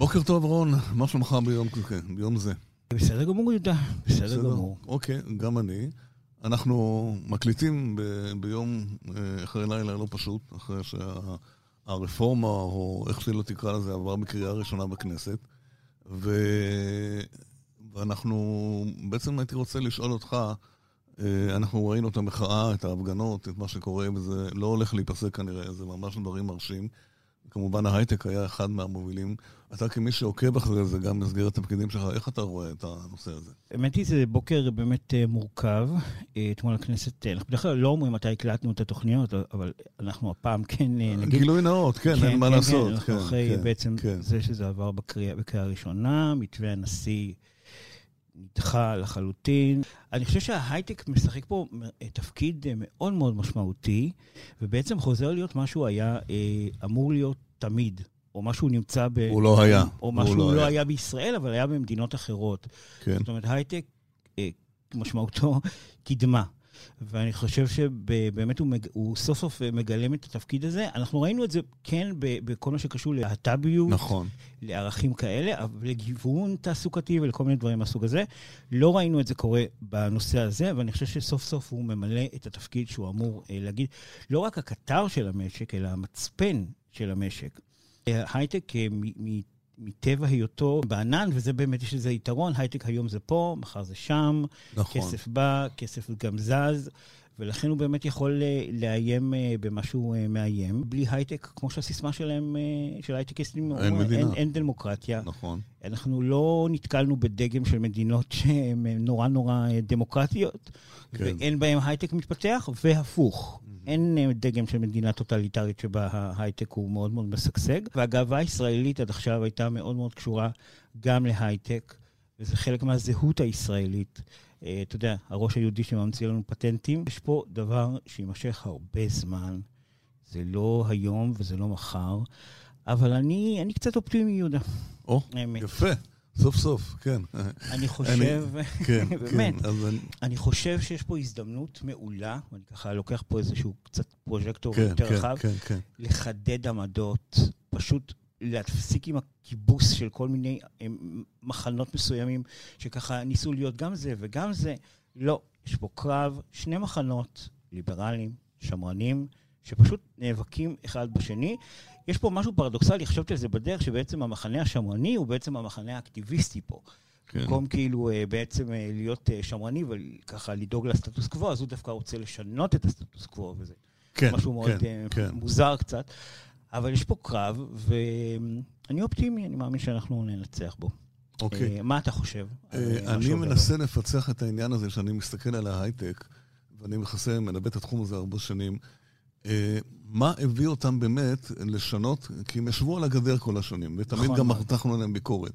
בוקר טוב, רון, מה שלומך ביום ביום זה? בסדר גמור, יהודה, בסדר, בסדר גמור. אוקיי, גם אני. אנחנו מקליטים ב- ביום אה, אחרי לילה לא פשוט, אחרי שהרפורמה, שה- או איך שלא תקרא לזה, עבר בקריאה ראשונה בכנסת. ו... ואנחנו, בעצם הייתי רוצה לשאול אותך, אה, אנחנו ראינו את המחאה, את ההפגנות, את מה שקורה, וזה לא הולך להיפסק כנראה, זה ממש דברים מרשים. כמובן ההייטק היה אחד מהמובילים. אתה כמי שעוקב אחרי זה, גם במסגרת התפקידים שלך, איך אתה רואה את הנושא הזה? האמת היא, זה בוקר באמת אה, מורכב. אה, אתמול הכנסת, אנחנו בדרך כלל לא אומרים מתי הקלטנו את התוכניות, אבל אנחנו הפעם כן נגיד... גילוי נאות, כן, כן אין מה כן, לעשות. כן, אנחנו אחרי כן, בעצם כן. זה שזה עבר בקריאה, בקריאה ראשונה, מתווה הנשיא נדחה לחלוטין. אני חושב שההייטק משחק פה תפקיד מאוד מאוד משמעותי, ובעצם חוזר להיות מה שהוא היה אמור להיות תמיד. או מה שהוא נמצא ב... הוא לא היה. או מה שהוא לא, לא היה. היה בישראל, אבל היה במדינות אחרות. כן. זאת אומרת, הייטק, אה, משמעותו קדמה. ואני חושב שבאמת הוא, מג... הוא סוף סוף מגלם את התפקיד הזה. אנחנו ראינו את זה, כן, בכל מה שקשור להט"ביות. נכון. לערכים כאלה, אבל לגיוון תעסוקתי ולכל מיני דברים מהסוג הזה. לא ראינו את זה קורה בנושא הזה, ואני חושב שסוף סוף הוא ממלא את התפקיד שהוא אמור אה, להגיד, לא רק הקטר של המשק, אלא המצפן של המשק. הייטק אה, מטבע היותו בענן, וזה באמת, יש לזה יתרון, הייטק היום זה פה, מחר זה שם, נכון. כסף בא, כסף גם זז, ולכן הוא באמת יכול אה, לאיים אה, במשהו מאיים. בלי הייטק, כמו שהסיסמה שלהם, של הייטקיסטים, אין מדינה. אין, אין דמוקרטיה. נכון. אנחנו לא נתקלנו בדגם של מדינות שהן נורא נורא דמוקרטיות, כן. ואין בהן הייטק מתפתח, והפוך. אין אה, דגם של מדינה טוטליטרית שבה ההייטק הוא מאוד מאוד משגשג, והגאווה הישראלית עד עכשיו הייתה מאוד מאוד קשורה גם להייטק, וזה חלק מהזהות הישראלית. אה, אתה יודע, הראש היהודי שממציא לנו פטנטים, יש פה דבר שיימשך הרבה זמן. זה לא היום וזה לא מחר, אבל אני, אני קצת אופטימי, יהודה. או, יפה. סוף סוף, כן. אני חושב, כן, באמת, כן, אני... אני חושב שיש פה הזדמנות מעולה, ואני ככה לוקח פה איזשהו קצת פרוז'קטור כן, יותר כן, רחב, כן, כן. לחדד עמדות, פשוט להפסיק עם הכיבוס של כל מיני מחנות מסוימים, שככה ניסו להיות גם זה וגם זה. לא, יש פה קרב, שני מחנות, ליברליים, שמרנים, שפשוט נאבקים אחד בשני. יש פה משהו פרדוקסלי, חשבתי על זה בדרך, שבעצם המחנה השמרני הוא בעצם המחנה האקטיביסטי פה. כן. במקום כאילו אה, בעצם אה, להיות אה, שמרני וככה לדאוג לסטטוס קוו, אז הוא דווקא רוצה לשנות את הסטטוס קוו, וזה כן, משהו מאוד כן, כן. מוזר קצת. אבל יש פה קרב, ואני אופטימי, אני מאמין שאנחנו ננצח בו. אוקיי. מה אתה חושב? אני מנסה לפצח את העניין הזה שאני מסתכל על ההייטק, ואני מכסה, מנבא את התחום הזה הרבה שנים. אה, מה הביא אותם באמת לשנות, כי הם ישבו על הגדר כל השנים, ותמיד נכון. גם מתחנו עליהם ביקורת.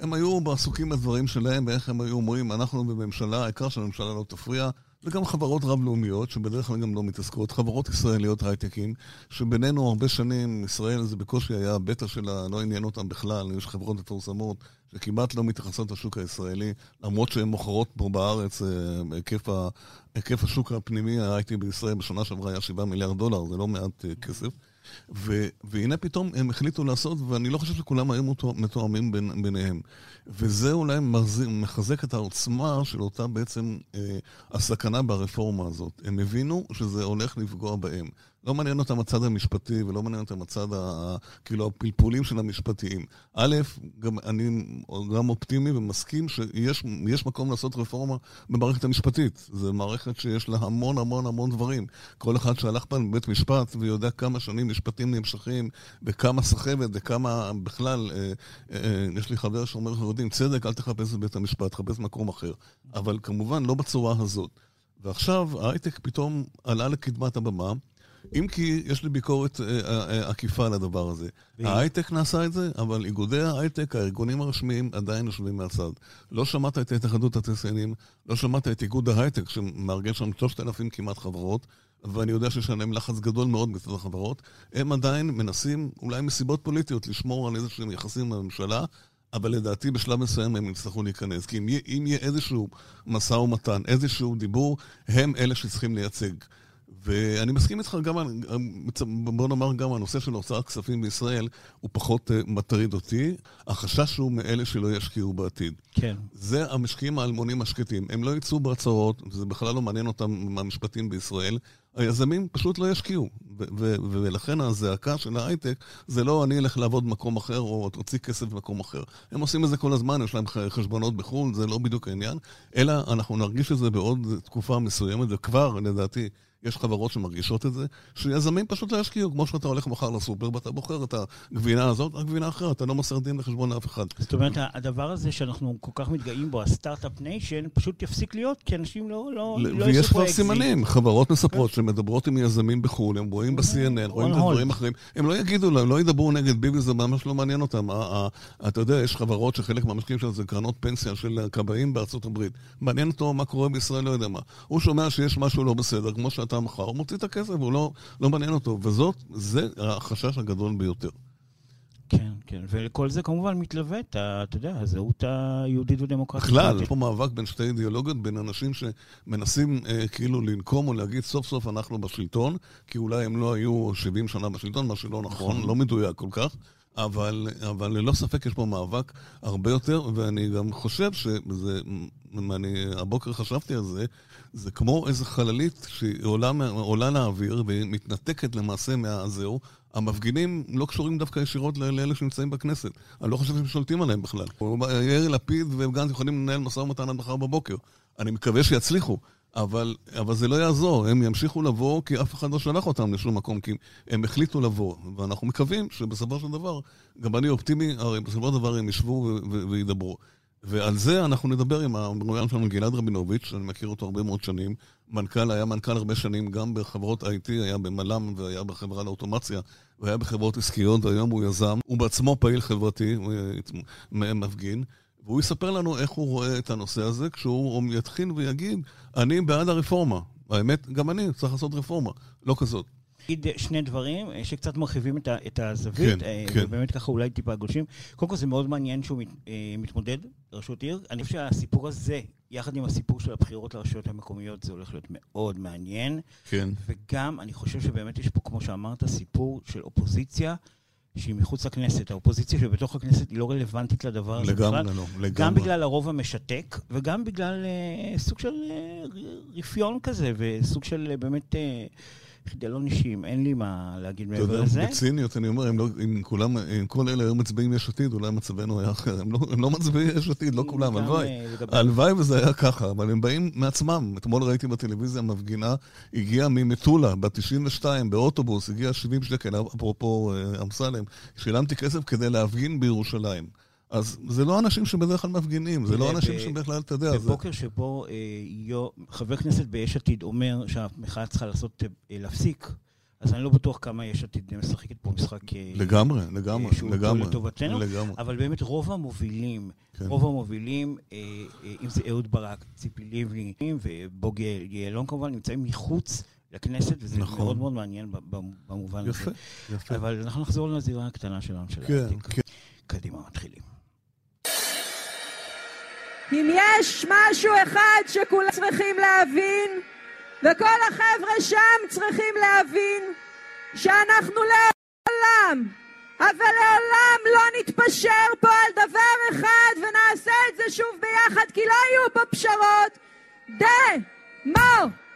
הם היו עסוקים בדברים שלהם, ואיך הם היו אומרים, אנחנו בממשלה, העיקר שהממשלה לא תפריע, וגם חברות רב-לאומיות, שבדרך כלל גם לא מתעסקות, חברות ישראליות הייטקים, שבינינו הרבה שנים, ישראל זה בקושי היה, הבטא שלה לא עניין אותם בכלל, יש חברות מפורסמות שכמעט לא מתייחסות לשוק הישראלי, למרות שהן מוכרות פה בארץ, אה, היקף, ה, היקף השוק הפנימי ההייטי בישראל בשנה שעברה היה 7 מיליארד דולר, זה לא מעט אה, כסף. ו, והנה פתאום הם החליטו לעשות, ואני לא חושב שכולם היו מתואמים בין, ביניהם. וזה אולי מחזק את העוצמה של אותה בעצם אה, הסכנה ברפורמה הזאת. הם הבינו שזה הולך לפגוע בהם. לא מעניין אותם הצד המשפטי ולא מעניין אותם הצד, ה, כאילו, הפלפולים של המשפטיים. א', גם אני גם אופטימי ומסכים שיש מקום לעשות רפורמה במערכת המשפטית. זו מערכת שיש לה המון המון המון דברים. כל אחד שהלך פעם בבית משפט ויודע כמה שנים משפטים נמשכים, וכמה סחבת וכמה בכלל, אה, אה, יש לי חבר שאומר, אנחנו יודעים, צדק, אל תחפש בבית המשפט, תחפש מקום אחר. אבל כמובן לא בצורה הזאת. ועכשיו ההייטק פתאום עלה לקדמת הבמה. אם כי יש לי ביקורת אה, אה, אה, עקיפה על הדבר הזה. ההייטק נעשה את זה, אבל איגודי ההייטק, הארגונים הרשמיים, עדיין יושבים מהצד. לא שמעת את התאחדות התעשיינים, לא שמעת את איגוד ההייטק, שמארגן שם 3,000 כמעט חברות, ואני יודע שיש עליהם לחץ גדול מאוד מצד החברות. הם עדיין מנסים, אולי מסיבות פוליטיות, לשמור על איזשהם יחסים עם הממשלה, אבל לדעתי בשלב מסוים הם יצטרכו להיכנס. כי אם יהיה, אם יהיה איזשהו משא ומתן, איזשהו דיבור, הם אלה שצריכים לייצג. ואני מסכים איתך גם, בוא נאמר גם, הנושא של הוצאת כספים בישראל הוא פחות uh, מטריד אותי. החשש הוא מאלה שלא ישקיעו בעתיד. כן. זה המשקיעים האלמונים השקטים. הם לא יצאו בהצהרות, זה בכלל לא מעניין אותם המשפטים בישראל. היזמים פשוט לא ישקיעו. ולכן הזעקה של ההייטק זה לא אני אלך לעבוד במקום אחר או תוציא כסף במקום אחר. הם עושים את זה כל הזמן, יש להם חשבונות בחו"ל, זה לא בדיוק העניין. אלא אנחנו נרגיש את זה בעוד תקופה מסוימת, וכבר, לדעתי, יש חברות שמרגישות את זה, שיזמים פשוט לא ישקיעו, כמו שאתה הולך מחר לסופר ואתה בוחר את הגבינה הזאת, הגבינה אחרת, אתה לא מוסר דין לחשבון לאף אחד. זאת אומרת, הדבר הזה שאנחנו כל כך מתגאים בו, ה startup nation, פשוט יפסיק להיות, כי אנשים לא, לא, לא ויש כבר סימנים, חברות מספרות שמדברות עם יזמים בחו"ל, הם רואים ב-CNN, רואים את הדברים אחרים, הם לא יגידו להם, לא ידברו נגד ביבי, זה ממש לא מעניין אותם. אתה יודע, יש חברות שחלק מהמשקיעים שלהם זה קרנות פנסיה של כבאים בארצות הברית. מעניין אותו מה קורה בישראל, לא יודע מה. הוא שומע שיש משהו לא בסדר, כמו שאתה מחר, הוא מוציא את הכסף, הוא לא, לא מעניין אותו. וזאת, זה החשש הגדול ביותר. כן, כן, ולכל זה כמובן מתלווה את, אתה יודע, הזהות היהודית ודמוקרטית. בכלל, יש פה מאבק בין שתי אידיאולוגיות, בין אנשים שמנסים אה, כאילו לנקום או להגיד סוף סוף אנחנו בשלטון, כי אולי הם לא היו 70 שנה בשלטון, מה שלא נכון, נכון. לא מדויק כל כך. אבל, אבל ללא ספק יש פה מאבק הרבה יותר, ואני גם חושב שזה, אני הבוקר חשבתי על זה, זה כמו איזה חללית שעולה לאוויר ומתנתקת למעשה מהזהו. המפגינים לא קשורים דווקא ישירות לאלה שנמצאים בכנסת. אני לא חושב שהם שולטים עליהם בכלל. יאיר לפיד וגנץ יכולים לנהל משא ומתן עד מחר בבוקר. אני מקווה שיצליחו. אבל, אבל זה לא יעזור, הם ימשיכו לבוא כי אף אחד לא שלח אותם לשום מקום, כי הם החליטו לבוא. ואנחנו מקווים שבסופו של דבר, גם אני אופטימי, הרי בסופו של דבר הם ישבו וידברו. ועל זה אנחנו נדבר עם המרואיין שלנו, גלעד רבינוביץ', שאני מכיר אותו הרבה מאוד שנים. מנכ"ל, היה מנכ"ל הרבה שנים גם בחברות IT, היה במל"ם והיה בחברה לאוטומציה, והיה בחברות עסקיות, והיום הוא יזם. הוא בעצמו פעיל חברתי, הוא מפגין. והוא יספר לנו איך הוא רואה את הנושא הזה, כשהוא יתחיל ויגיד, אני בעד הרפורמה. האמת, גם אני צריך לעשות רפורמה, לא כזאת. אגיד שני דברים אה, שקצת מרחיבים את הזווית, כן, אה, כן. ובאמת ככה אולי טיפה גולשים. קודם כל זה מאוד מעניין שהוא מת, אה, מתמודד לראשות עיר. אני חושב שהסיפור הזה, יחד עם הסיפור של הבחירות לרשויות המקומיות, זה הולך להיות מאוד מעניין. כן. וגם, אני חושב שבאמת יש פה, כמו שאמרת, סיפור של אופוזיציה. שהיא מחוץ לכנסת. האופוזיציה שבתוך הכנסת היא לא רלוונטית לדבר הזה לגמרי לא, לגמרי. גם בגלל הרוב המשתק, וגם בגלל אה, סוג של אה, רפיון כזה, וסוג של אה, באמת... אה, חידלון אישים, אין לי מה להגיד מעבר לזה. אתה יודע, בציניות, אני אומר, אם, לא, אם כולם, אם כל אלה היו מצביעים יש עתיד, אולי מצבנו היה אחר. הם לא, הם לא מצביעים יש עתיד, לא כולם, הלוואי. אה, הלוואי וזה היה ככה, אבל הם באים מעצמם. אתמול ראיתי בטלוויזיה מפגינה, הגיעה ממטולה, בת 92, באוטובוס, הגיעה 70 שקל, אפרופו אה, אמסלם, שילמתי כסף כדי להפגין בירושלים. אז זה לא אנשים שבדרך כלל מפגינים, זה לא אנשים שבדרך כלל, אתה יודע... בבוקר שבו אה, חבר כנסת ביש עתיד אומר שהמחאה צריכה לעשות, אה, להפסיק, אז אני לא בטוח כמה יש עתיד משחקת פה משחק... אה, לגמרי, לגמרי, שהוא לגמרי. לטובתנו, לגמרי. אבל באמת רוב המובילים, כן. רוב המובילים, אם זה אהוד ברק, ציפי לבני ובוגי יעלון כמובן, נמצאים מחוץ לכנסת, וזה נכון. מאוד מאוד מעניין במובן יפה, הזה. יפה, יפה. אבל אנחנו נחזור לזירה הקטנה שלנו, של כן, כן. קדימה, מתחילים. אם יש משהו אחד שכולם צריכים להבין, וכל החבר'ה שם צריכים להבין, שאנחנו לעולם, אבל לעולם לא נתפשר פה על דבר אחד ונעשה את זה שוב ביחד, כי לא יהיו פה פשרות. ד-מו-קרט-יה!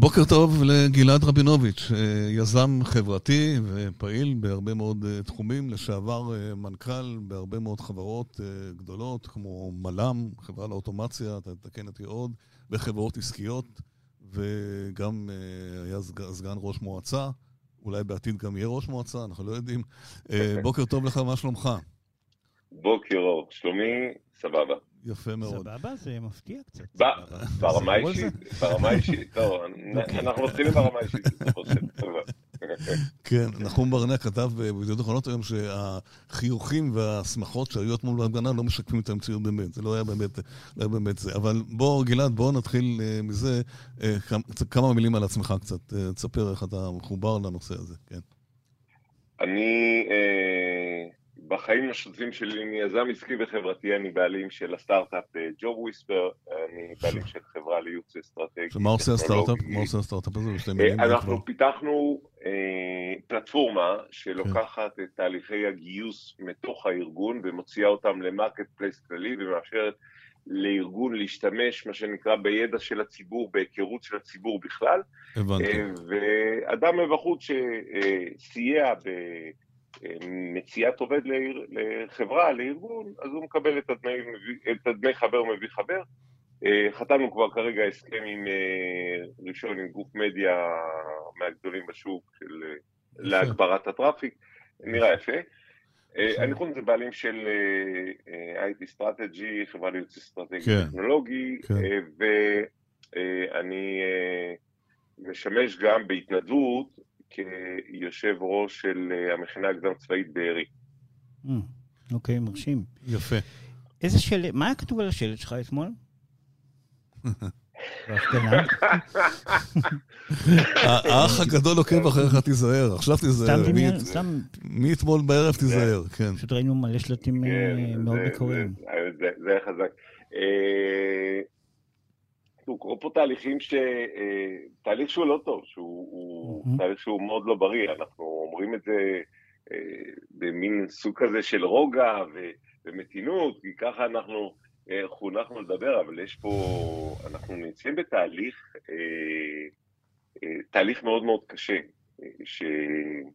בוקר טוב לגלעד רבינוביץ', אה, יזם חברתי ופעיל בהרבה מאוד אה, תחומים, לשעבר אה, מנכ"ל בהרבה מאוד חברות גדולות, כמו מל"ם, חברה לאוטומציה, אתה תתקן אותי עוד, וחברות עסקיות, וגם היה סגן ראש מועצה, אולי בעתיד גם יהיה ראש מועצה, אנחנו לא יודעים. בוקר טוב לך, מה שלומך? בוקר אור, שלומי, סבבה. יפה מאוד. סבבה? זה מפתיע קצת. ברמה אישית, ברמה אישית, טוב, אוקיי. אנחנו מתחילים ברמה אישית, כן, נחום ברנע כתב בידיעות אחרונות היום שהחיוכים והשמחות שהיו אתמול בהפגנה לא משקפים את המציאות באמת, זה לא היה באמת, לא היה באמת זה. אבל בוא, גלעד, בוא נתחיל אה, מזה, אה, כמה מילים על עצמך קצת, אה, תספר איך אתה מחובר לנושא הזה, כן. אני בחיים השוטפים שלי אני יזם עסקי וחברתי, אני בעלים של הסטארט-אפ Job Whisper, אני בעלים של חברה לייעוץ אסטרטגי. מה עושה הסטארט-אפ? מה עושה הסטארט-אפ הזה? אנחנו פיתחנו פלטפורמה שלוקחת את תהליכי הגיוס מתוך הארגון ומוציאה אותם ל marketplace כללי ומאפשרת לארגון להשתמש, מה שנקרא, בידע של הציבור, בהיכרות של הציבור בכלל. הבנתי. ואדם מבחוץ שסייע במציאת עובד לחברה, לארגון, אז הוא מקבל את הדמי, את הדמי חבר מביא חבר. חתמנו כבר כרגע הסכם עם ראשון, עם גוף מדיה מהגדולים בשוק של להגברת הטראפיק, נראה יפה. אני חושב שזה בעלים של IT Strategy, חברה לייעוץ אסטרטגי כן. טכנולוגי, כן. ואני משמש גם בהתנדבות כיושב ראש של המכינה הקדם צבאית בארי. אוקיי, מרשים. יפה. איזה שלט, מה היה כתוב על השלט שלך אתמול? האח הגדול עוקב אחריך, תיזהר, עכשיו תיזהר. מאתמול בערב תיזהר, כן. פשוט ראינו מלא שלטים כן, מאוד מקוריים. זה היה חזק. קורים פה תהליכים ש... תהליך שהוא לא טוב, שהוא תהליך שהוא מאוד לא בריא, אנחנו אומרים את זה במין סוג כזה של רוגע ומתינות, כי ככה אנחנו... חונכנו לדבר, אבל יש פה, אנחנו נמצאים בתהליך, תהליך מאוד מאוד קשה, שאני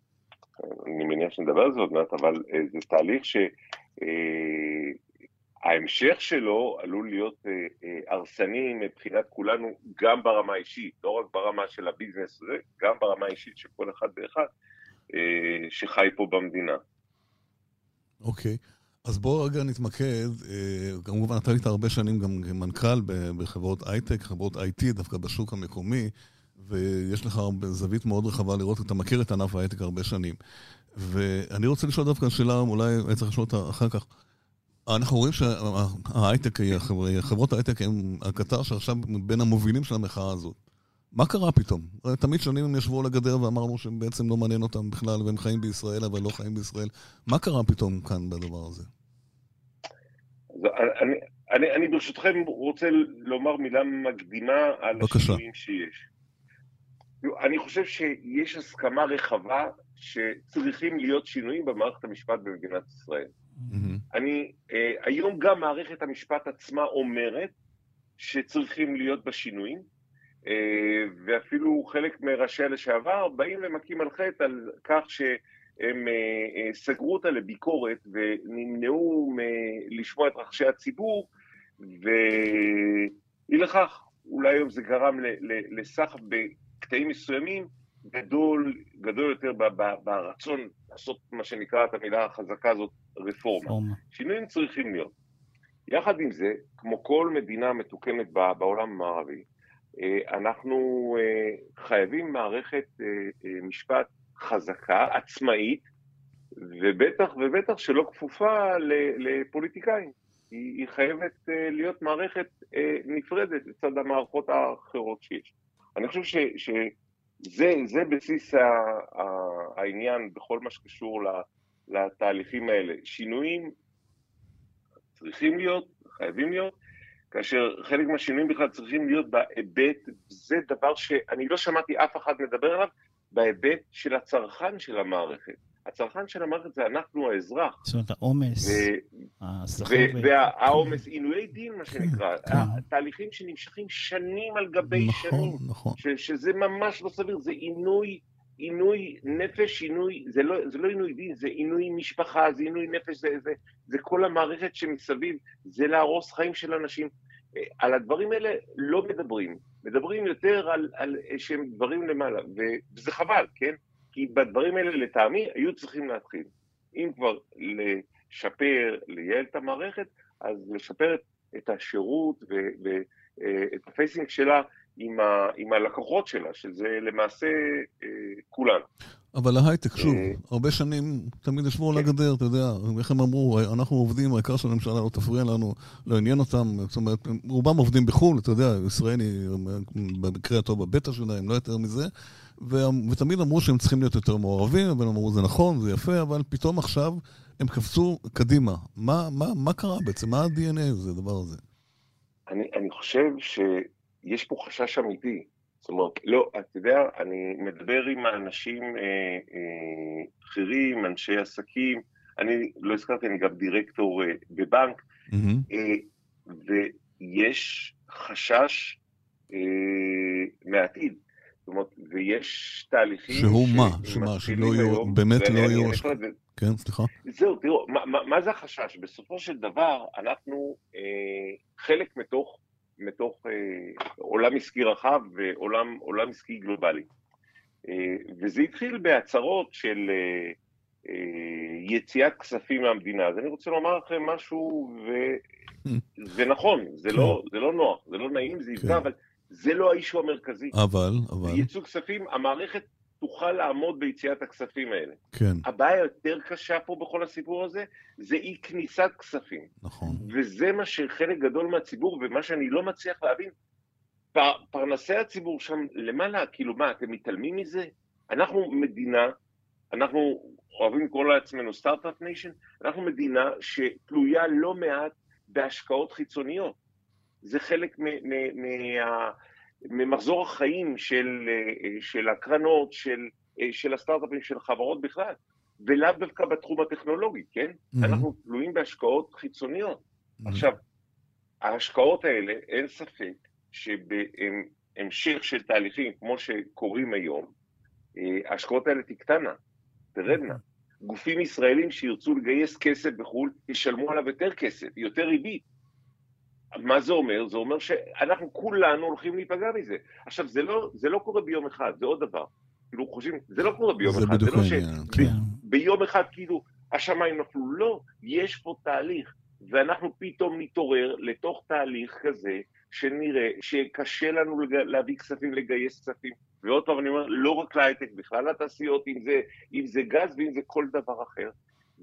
מניח שנדבר על זה עוד מעט, אבל זה תהליך שההמשך שלו עלול להיות הרסני מבחינת כולנו, גם ברמה האישית, לא רק ברמה של הביזנס גם ברמה האישית של כל אחד ואחד שחי פה במדינה. אוקיי. Okay. אז בואו רגע נתמקד, כמובן אתה היית הרבה שנים גם מנכ"ל בחברות הייטק, חברות IT, דווקא בשוק המקומי, ויש לך זווית מאוד רחבה לראות, אתה מכיר את ענף ההייטק הרבה שנים. ואני רוצה לשאול דווקא שאלה, אולי הייתי צריך לשאול אותה אחר כך. אנחנו רואים שההייטק, חברות ההייטק הם הקטר שעכשיו בין המובילים של המחאה הזאת. מה קרה פתאום? תמיד שנים הם ישבו על הגדר ואמרנו שהם בעצם לא מעניין אותם בכלל, והם חיים בישראל, אבל לא חיים בישראל. מה קרה פתאום כאן בדבר הזה? אני, אני, אני ברשותכם רוצה לומר מילה מקדימה על השינויים שיש. אני חושב שיש הסכמה רחבה שצריכים להיות שינויים במערכת המשפט במדינת ישראל. Mm-hmm. אני, אה, היום גם מערכת המשפט עצמה אומרת שצריכים להיות בה שינויים. ואפילו חלק מראשיה לשעבר באים ומכים על חטא על כך שהם סגרו אותה לביקורת ונמנעו מלשמוע את רחשי הציבור, ואי לכך, אולי היום זה גרם לסחף בקטעים מסוימים גדול, גדול יותר ברצון לעשות מה שנקרא את המילה החזקה הזאת, רפורמה. שינויים צריכים להיות. יחד עם זה, כמו כל מדינה מתוקנת בעולם המערבי, אה, אנחנו אה, חייבים מערכת אה, משפט חזקה, עצמאית, ובטח ובטח שלא כפופה לפוליטיקאים. היא חייבת להיות מערכת נפרדת לצד המערכות האחרות שיש. אני חושב ש, שזה בסיס העניין בכל מה שקשור לתהליכים האלה. שינויים צריכים להיות, חייבים להיות, כאשר חלק מהשינויים בכלל צריכים להיות בהיבט, זה דבר שאני לא שמעתי אף אחד מדבר עליו, בהיבט של הצרכן של המערכת. הצרכן של המערכת זה אנחנו האזרח. זאת אומרת, העומס. והעומס, עינויי דין, מה שנקרא. כן. תהליכים שנמשכים שנים על גבי נכון, שנים. נכון, נכון. שזה ממש לא סביר, זה עינוי, עינוי נפש, עינוי, זה לא, זה לא עינוי דין, זה עינוי משפחה, זה עינוי נפש, זה, זה, זה כל המערכת שמסביב, זה להרוס חיים של אנשים. על הדברים האלה לא מדברים, מדברים יותר על, על שהם דברים למעלה, וזה חבל, כן? כי בדברים האלה לטעמי היו צריכים להתחיל. אם כבר לשפר, לייעל את המערכת, אז לשפר את, השירות ואת ה facing שלה עם, ה, עם הלקוחות שלה, שזה למעשה אה, כולנו. אבל ההייטק, שוב, אה, הרבה שנים תמיד ישבו על כן. הגדר, אתה יודע, איך הם אמרו, אנחנו עובדים, העיקר שהממשלה לא תפריע לנו, לא עניין אותם, זאת אומרת, רובם עובדים בחו"ל, אתה יודע, ישראל היא במקרה הטוב בבטא שלהם, לא יותר מזה, ו- ותמיד אמרו שהם צריכים להיות יותר מעורבים, אבל אמרו זה נכון, זה יפה, אבל פתאום עכשיו הם קפצו קדימה. מה, מה, מה קרה בעצם? מה ה-DNA הזה, הדבר הזה? אני, אני חושב שיש פה חשש אמיתי. זאת אומרת, לא, אתה יודע, אני מדבר עם האנשים אה, אה, בכירים, אנשי עסקים, אני לא הזכרתי, אני גם דירקטור אה, בבנק, mm-hmm. אה, ויש חשש אה, מהעתיד. זאת אומרת, ויש תהליכים... שהוא ש... מה? שמה? שלא יהיו, באמת לא יהיו... כן, סליחה. זהו, תראו, מה, מה, מה זה החשש? בסופו של דבר, אנחנו אה, חלק מתוך, מתוך אה, עולם עסקי רחב ועולם עסקי גלובלי. אה, וזה התחיל בהצהרות של אה, אה, יציאת כספים מהמדינה. אז אני רוצה לומר לכם משהו, וזה נכון, זה לא, כן. זה לא נוח, זה לא נעים, זה יפגע, כן. אבל זה לא ה issue המרכזי. אבל, אבל... ייצוא כספים, המערכת תוכל לעמוד ביציאת הכספים האלה. כן. הבעיה היותר קשה פה בכל הסיפור הזה, זה אי כניסת כספים. נכון. וזה מה שחלק גדול מהציבור, ומה שאני לא מצליח להבין, פר, פרנסי הציבור שם למעלה, כאילו מה, אתם מתעלמים מזה? אנחנו מדינה, אנחנו אוהבים לקרוא לעצמנו startup nation, אנחנו מדינה שתלויה לא מעט בהשקעות חיצוניות. זה חלק מה... ממחזור החיים של, של הקרנות, של, של הסטארט-אפים, של החברות בכלל, ולאו דווקא בתחום הטכנולוגי, כן? Mm-hmm. אנחנו תלויים בהשקעות חיצוניות. Mm-hmm. עכשיו, ההשקעות האלה, אין ספק שבהמשך של תהליכים כמו שקורים היום, ההשקעות האלה תקטנה, תרדנה. Mm-hmm. גופים ישראלים שירצו לגייס כסף בחו"ל, ישלמו עליו יותר כסף, יותר ריבית. מה זה אומר? זה אומר שאנחנו כולנו הולכים להיפגע מזה. עכשיו, זה לא, זה לא קורה ביום אחד, זה עוד דבר. כאילו, חושבים, זה לא קורה ביום זה אחד, זה לא שביום כן. אחד כאילו השמיים נפלו. לא, יש פה תהליך, ואנחנו פתאום נתעורר לתוך תהליך כזה, שנראה שקשה לנו להביא כספים, לגייס כספים. ועוד פעם אני אומר, לא רק להייטק, בכלל לתעשיות, אם זה, אם זה גז ואם זה כל דבר אחר.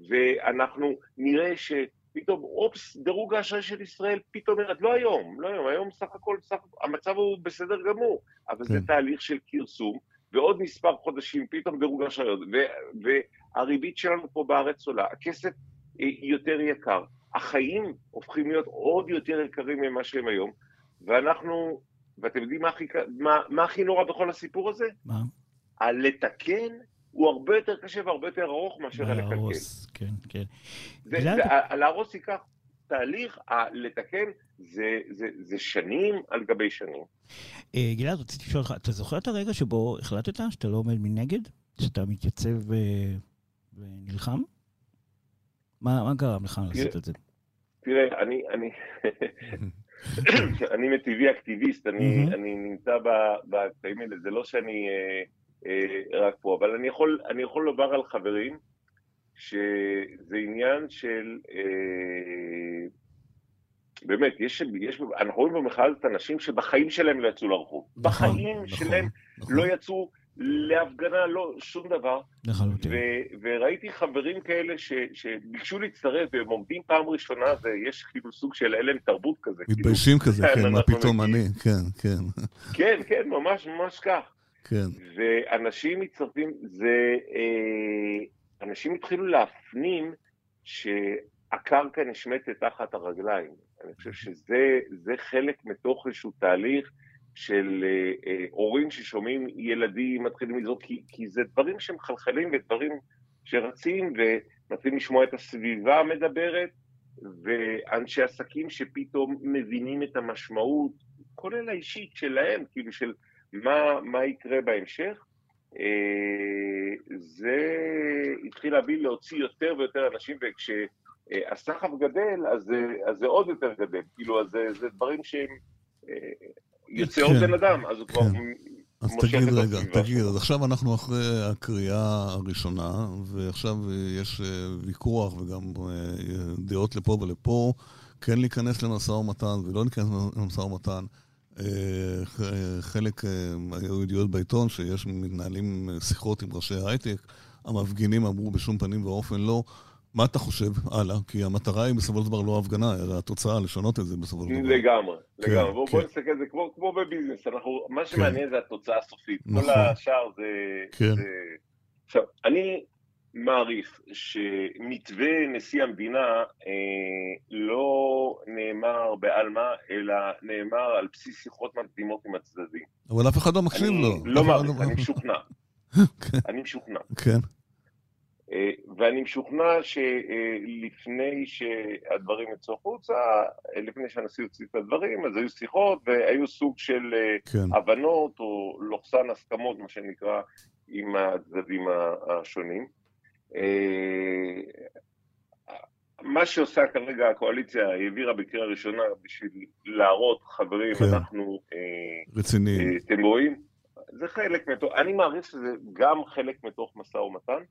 ואנחנו נראה ש... פתאום, אופס, דירוג האשראי של ישראל פתאום ירד, לא היום, לא היום, היום סך הכל, סך, המצב הוא בסדר גמור, אבל כן. זה תהליך של כרסום, ועוד מספר חודשים פתאום דירוג האשראי והריבית שלנו פה בארץ עולה, הכסף אה, יותר יקר, החיים הופכים להיות עוד יותר יקרים ממה שהם היום, ואנחנו, ואתם יודעים מה הכי, מה, מה הכי נורא בכל הסיפור הזה? מה? הלתקן הוא הרבה יותר קשה והרבה יותר ארוך מאשר הלקלקל. להרוס, כן, כן. להרוס ייקח תהליך, לתקן זה, זה, זה שנים על גבי שנים. אה, גלעד, רציתי לשאול אותך, אתה זוכר את הרגע שבו החלטת שאתה לא עומד מנגד? שאתה מתייצב ונלחם? מה, מה גרם לך לעשות את זה? תראה, אני, אני, אני מטבעי אקטיביסט, אני, אני נמצא בקטעים האלה, זה לא שאני... אה, אה, רק פה, אבל אני יכול, אני יכול לומר על חברים שזה עניין של, אה, באמת, יש, יש, אנחנו רואים במחאה הזאת אנשים שבחיים שלהם לא יצאו לרחוב. נכון, בחיים נכון, שלהם נכון. לא יצאו להפגנה, לא, שום דבר. לחלוטין. וראיתי חברים כאלה ש, שביקשו להצטרף והם עומדים פעם ראשונה, ויש כאילו סוג של הלם תרבות כזה. כאילו. מתביישים כאילו, כזה, כן, מה פתאום אני, כן, כן. כן, כן, ממש ממש כך. כן. ואנשים מצטרפים, זה... אה, אנשים התחילו להפנים שהקרקע נשמטת תחת הרגליים. אני חושב שזה חלק מתוך איזשהו תהליך של אה, אה, הורים ששומעים ילדים מתחילים לזרוק, כי, כי זה דברים שמחלחלים ודברים שרצים ומתחילים לשמוע את הסביבה המדברת, ואנשי עסקים שפתאום מבינים את המשמעות, כולל האישית שלהם, כאילו של מה, מה יקרה בהמשך? אה, זה התחיל להביא להוציא יותר ויותר אנשים, וכשהסחף גדל, אז, אז זה עוד יותר גדל. כאילו, אז זה, זה דברים שהם... אה, יוצא עוד כן, בן אדם, אז הוא כבר... כן. אז תגיד רגע, תגיד, אז עכשיו אנחנו אחרי הקריאה הראשונה, ועכשיו יש אה, ויכוח וגם דעות לפה ולפה, כן להיכנס למשא ומתן ולא להיכנס למשא ומתן. אה, חלק, אה, היו ידיעות בעיתון שיש מתנהלים שיחות עם ראשי הייטק, המפגינים אמרו בשום פנים ואופן לא. מה אתה חושב הלאה? כי המטרה היא בסופו של דבר לא הפגנה, אלא התוצאה, לשנות את זה בסופו של דבר. לגמרי, כן, לגמרי. בואו כן. נסתכל על זה כמו, כמו בביזנס, אנחנו, מה כן. שמעניין כן. זה התוצאה הסופית. נכון. כל השאר זה... כן. זה... עכשיו, אני מעריך שמתווה נשיא המדינה אה, לא נאמר בעלמא, אלא נאמר על בסיס שיחות מקדימות עם הצדדים. אבל אף אחד לא מקשיב לו. לא מעריך, לא- אני משוכנע. כן. אני משוכנע. כן. אה, ואני משוכנע שלפני שהדברים יצאו החוצה, לפני שהנשיא הוציא את הדברים, אז היו שיחות והיו סוג של אה, כן. הבנות או לוחסן הסכמות, מה שנקרא, עם הצדדים השונים. אה, מה שעושה כרגע הקואליציה, היא העבירה בקריאה ראשונה בשביל להראות, חברים, כן. אנחנו... רציניים. אתם רואים? זה חלק מתוך, אני מעריך שזה גם חלק מתוך משא ומתן.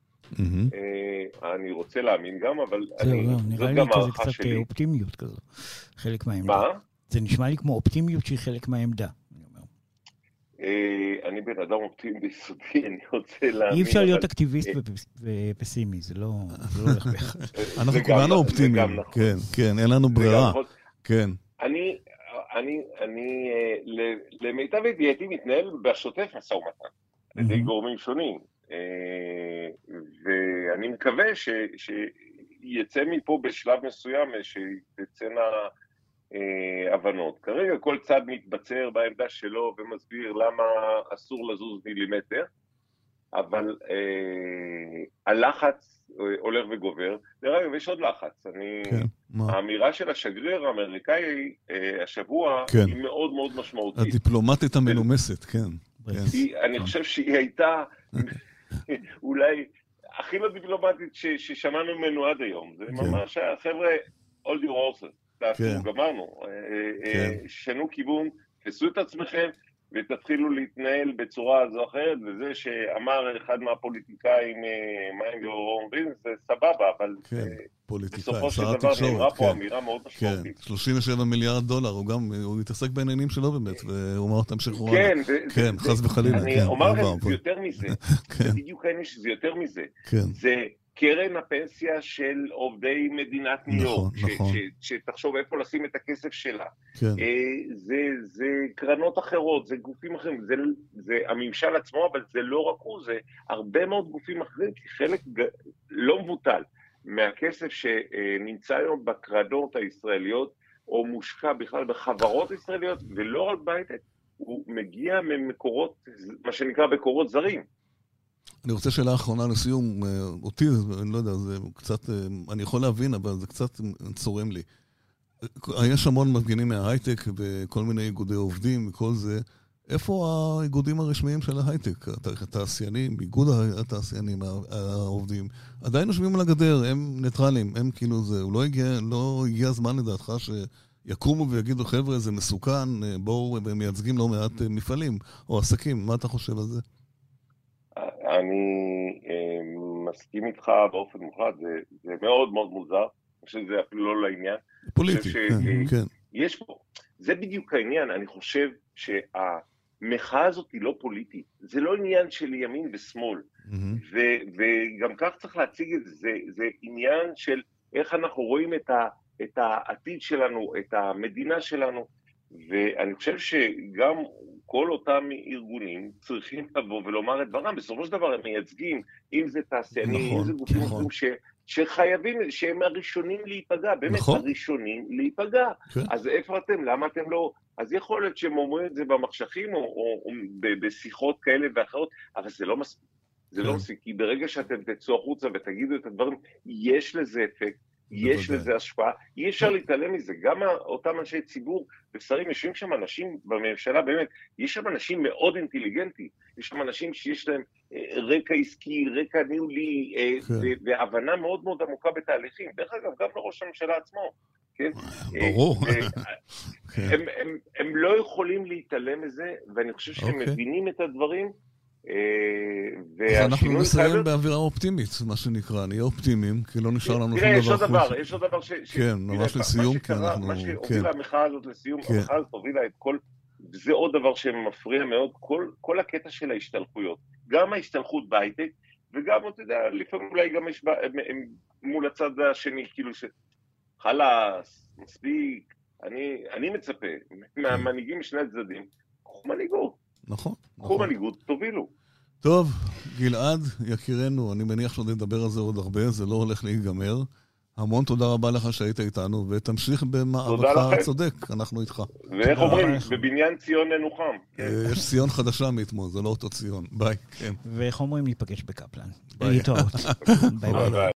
אה, אני רוצה להאמין גם, אבל אני, גם הערכה שלי. נראה לי כזה קצת אופטימיות כזו, חלק מהעמדה. מה? זה נשמע לי כמו אופטימיות שהיא חלק מהעמדה. אה, אני בן אדם אופטימי ביסודי, אני רוצה להאמין. אי אפשר להיות אקטיביסט ופסימי, זה לא, לא הולך ביחד. אנחנו כולנו אופטימיים, נכון. כן, כן, אין לנו ברירה. נכון. כן. אני אני, אני אה, למיטב ידיעתי מתנהל בשוטף משא ומתן, על ידי גורמים שונים, אה, ואני מקווה ש, שיצא מפה בשלב מסוים, שיצאנה אה, הבנות. כרגע כל צד מתבצר בעמדה שלו ומסביר למה אסור לזוז מילימטר, אבל הלחץ הולך וגובר. דרך אגב, יש עוד לחץ. אני... כן, מה? האמירה של השגריר האמריקאי אה, השבוע כן. היא מאוד מאוד משמעותית. הדיפלומטית המנומסת, כן. כן. היא, אני חושב שהיא הייתה אולי הכי לא דיפלומטית ש, ששמענו ממנו עד היום. זה כן. ממש, חבר'ה, hold your horses. תעשו, כן. גמרנו. אה, אה, כן. שנו כיוון, תעשו את עצמכם, ותתחילו להתנהל בצורה זו או אחרת, וזה שאמר אחד מהפוליטיקאים, mind your own business, זה סבבה, אבל כן, אה, פוליטיקאי, בסופו של דבר נאמרה פה כן, אמירה מאוד כן, משמעותית. כן, 37 מיליארד דולר, הוא גם, הוא התעסק בעניינים שלו באמת, והוא אמר, תמשיכו כן, כן, חס וחלילה, אני כן, אומר לכם, זה יותר מזה, זה בדיוק העניין שזה יותר מזה. זה קרן הפנסיה של עובדי מדינת ניו יורק, נכון, נכון. שתחשוב איפה לשים את הכסף שלה. כן. אה, זה, זה קרנות אחרות, זה גופים אחרים, זה, זה הממשל עצמו, אבל זה לא רק הוא, זה הרבה מאוד גופים אחרים, כי חלק לא מבוטל מהכסף שנמצא היום בקרנות הישראליות, או מושקע בכלל בחברות ישראליות, ולא רק בהייטק, הוא מגיע ממקורות, מה שנקרא מקורות זרים. אני רוצה שאלה אחרונה לסיום. אה, אותי, אני לא יודע, זה קצת, אה, אני יכול להבין, אבל זה קצת צורם לי. יש המון מפגינים מההייטק וכל מיני איגודי עובדים וכל זה. איפה האיגודים הרשמיים של ההייטק? התעשיינים, איגוד התעשיינים, העובדים, עדיין יושבים על הגדר, הם ניטרלים, הם כאילו זה. לא הגיע, לא הגיע הזמן לדעתך שיקומו ויגידו, חבר'ה, זה מסוכן, אה, בואו, הם מייצגים לא מעט מפעלים או עסקים. מה אתה חושב על זה? אני אה, מסכים איתך באופן מוחלט, זה, זה מאוד מאוד מוזר, אני חושב שזה אפילו לא לעניין. פוליטי, ש, כן, אה, כן. יש פה, זה בדיוק העניין, אני חושב שהמחאה הזאת היא לא פוליטית, זה לא עניין של ימין ושמאל, mm-hmm. ו, וגם כך צריך להציג את זה, זה, זה עניין של איך אנחנו רואים את, ה, את העתיד שלנו, את המדינה שלנו, ואני חושב שגם כל אותם ארגונים צריכים לבוא ולומר את דברם. בסופו של דבר הם מייצגים, אם זה תעשיינים, נכון, אם זה גופים נכון. ש, שחייבים, שהם הראשונים להיפגע, באמת נכון. הראשונים להיפגע. כן. אז איפה אתם? למה אתם לא... אז יכול להיות שהם אומרים את זה במחשכים או, או, או בשיחות כאלה ואחרות, אבל זה לא מספיק. זה לא כן. מספיק, כי ברגע שאתם תצאו החוצה ותגידו את הדברים, יש לזה אפקט. יש לזה השפעה, אי אפשר להתעלם מזה, גם אותם אנשי ציבור ושרים, יושבים שם אנשים בממשלה, באמת, יש שם אנשים מאוד אינטליגנטים, יש שם אנשים שיש להם אה, רקע עסקי, רקע ניהולי, אה, כן. והבנה מאוד מאוד עמוקה בתהליכים, דרך אגב, גם לראש הממשלה עצמו, כן? ברור. אה, כן. הם, הם, הם לא יכולים להתעלם מזה, ואני חושב שהם אוקיי. מבינים את הדברים, אז אנחנו נסיים באווירה אופטימית, מה שנקרא, נהיה אופטימיים, כי לא נשאר לנו שום דבר חוץ. תראה, יש עוד דבר, יש עוד דבר ש... כן, ממש לסיום, כי אנחנו... מה שהובילה כן. המחאה הזאת לסיום, כן. המחאה הזאת הובילה את כל... זה עוד דבר שמפריע מאוד, כל הקטע של ההשתלחויות. גם ההשתלחות בהייטק, וגם, אתה יודע, לפעמים אולי גם יש... מול הצד השני, כאילו ש... חלאס, מספיק. אני, אני מצפה מהמנהיגים משני הצדדים, קחו מנהיגות. נכון. קחו נכון. מנהיגות, תובילו. טוב, גלעד, יקירנו, אני מניח שעוד נדבר על זה עוד הרבה, זה לא הולך להיגמר. המון תודה רבה לך שהיית איתנו, ותמשיך במאבקך הצודק, אנחנו איתך. ואיך אומרים, בבניין ציון ננוחם. כן. יש ציון חדשה מאתמול, זה לא אותו ציון. ביי, כן. ואיך אומרים, ניפגש בקפלן. ביי. להתראות. ביי ביי.